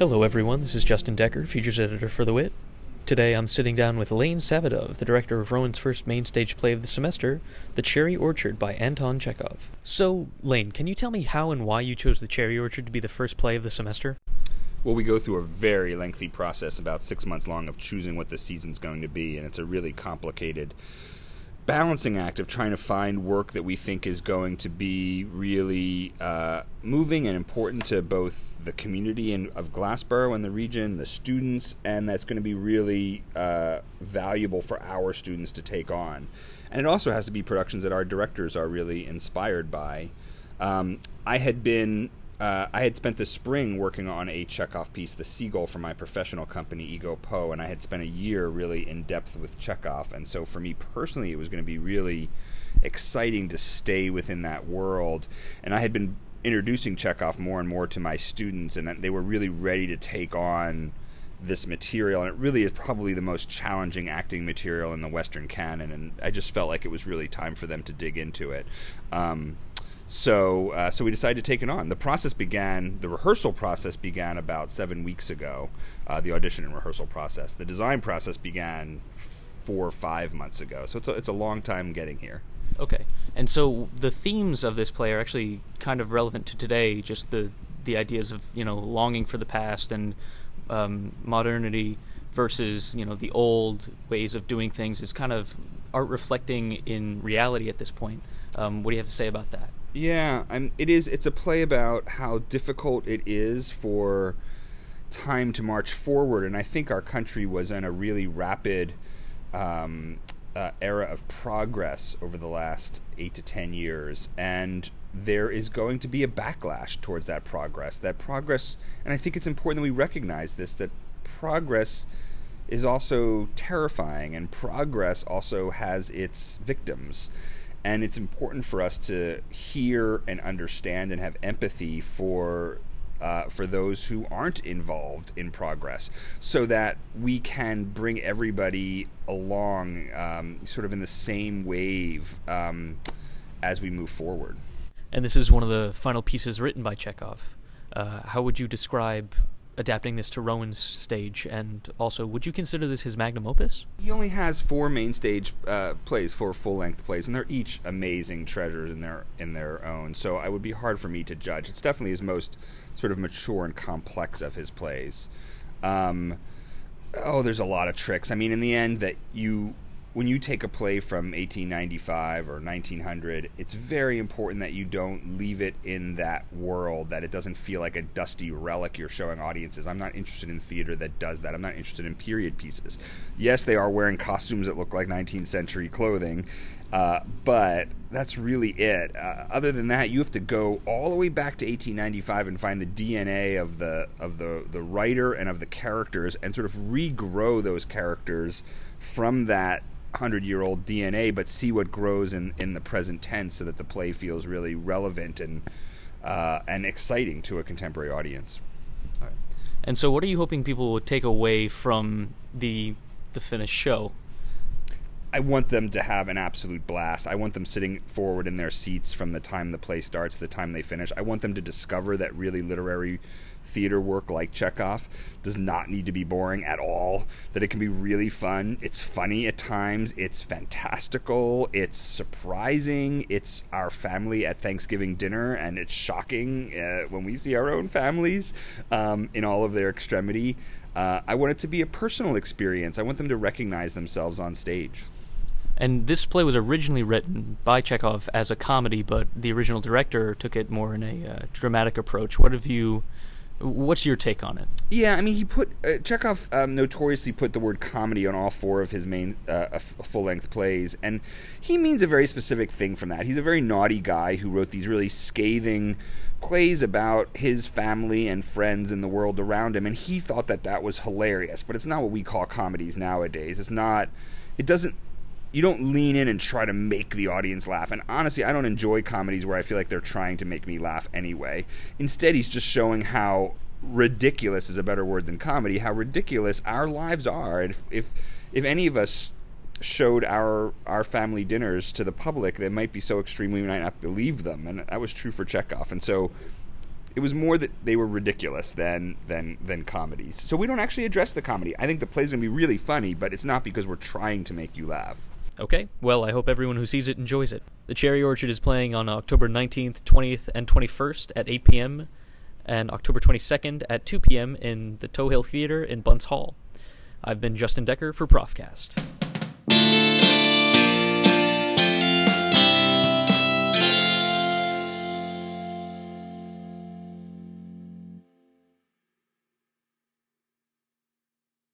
Hello, everyone. This is Justin Decker, features editor for The Whit. Today I'm sitting down with Lane Savadove, the director of Rowan's first main stage play of the semester, The Cherry Orchard by Anton Chekhov. So, Lane, can you tell me how and why you chose The Cherry Orchard to be the first play of the semester? Well, we go through a very lengthy process, about six months long, of choosing what the season's going to be, and it's a really complicated balancing act of trying to find work that we think is going to be really uh, moving and important to both the community in, of Glassboro and the region, the students, and that's going to be really uh, valuable for our students to take on. And it also has to be productions that our directors are really inspired by. Um, I had been uh, I had spent the spring working on a Chekhov piece, The Seagull, for my professional company, EgoPo, and I had spent a year really in depth with Chekhov. And so for me personally, it was going to be really exciting to stay within that world. And I had been introducing Chekhov more and more to my students, and they were really ready to take on this material. And it really is probably the most challenging acting material in the Western canon. And I just felt like it was really time for them to dig into it. Um, so, uh, so we decided to take it on. The process began, the rehearsal process began about seven weeks ago. Uh, the audition and rehearsal process. The design process began four or five months ago. So it's a, it's a long time getting here. Okay, and so the themes of this play are actually kind of relevant to today. Just the the ideas of you know longing for the past and um, modernity versus you know the old ways of doing things is kind of art reflecting in reality at this point. Um, what do you have to say about that? Yeah, it is. It's a play about how difficult it is for time to march forward, and I think our country was in a really rapid um, uh, era of progress over the last eight to ten years, and there is going to be a backlash towards that progress. That progress, and I think it's important that we recognize this that progress is also terrifying, and progress also has its victims. And it's important for us to hear and understand and have empathy for uh, for those who aren't involved in progress, so that we can bring everybody along, um, sort of in the same wave um, as we move forward. And this is one of the final pieces written by Chekhov. Uh, how would you describe adapting this to Rowan's stage? And also, would you consider this his magnum opus? He only has four main stage uh, plays, four full length plays, and they're each amazing treasures in their in their own. So it would be hard for me to judge. It's definitely his most sort of mature and complex of his plays. Um, oh, there's a lot of tricks. I mean, in the end, that you when you take a play from 1895 or 1900, it's very important that you don't leave it in that world, that it doesn't feel like a dusty relic you're showing audiences. I'm not interested in theater that does that. I'm not interested in period pieces. Yes, they are wearing costumes that look like 19th century clothing, uh, but that's really it. Uh, other than that, you have to go all the way back to 1895 and find the DNA of the of the the writer and of the characters, and sort of regrow those characters from that hundred year old DNA, but see what grows in, in the present tense so that the play feels really relevant and uh, and exciting to a contemporary audience. And so, what are you hoping people will take away from the the finished show? I want them to have an absolute blast. I want them sitting forward in their seats from the time the play starts to the time they finish. I want them to discover that really literary theater work like Chekhov does not need to be boring at all. That it can be really fun. It's funny at times. It's fantastical. It's surprising. It's our family at Thanksgiving dinner, and it's shocking uh, when we see our own families um, in all of their extremity. Uh, I want it to be a personal experience. I want them to recognize themselves on stage. And this play was originally written by Chekhov as a comedy, but the original director took it more in a uh, dramatic approach. What have you What's your take on it? Yeah, I mean, he put uh, Chekhov um, notoriously put the word comedy on all four of his main uh, full length plays, and he means a very specific thing from that. He's a very naughty guy who wrote these really scathing plays about his family and friends and the world around him, and he thought that that was hilarious. But it's not what we call comedies nowadays. It's not. It doesn't you don't lean in and try to make the audience laugh. And honestly, I don't enjoy comedies where I feel like they're trying to make me laugh anyway. Instead, he's just showing how ridiculous is a better word than comedy. How ridiculous our lives are. And if if, if any of us showed our our family dinners to the public, they might be so extreme we might not believe them. And that was true for Chekhov. And so it was more that they were ridiculous than than than comedies. So we don't actually address the comedy. I think the play's going to be really funny, but it's not because we're trying to make you laugh. Okay, well, I hope everyone who sees it enjoys it. The Cherry Orchard is playing on October 19th, 20th, and 21st at 8 p.m., and October 22nd at 2 p.m. in the Tohill Theater in Bunce Hall. I've been Justin Decker for Profcast.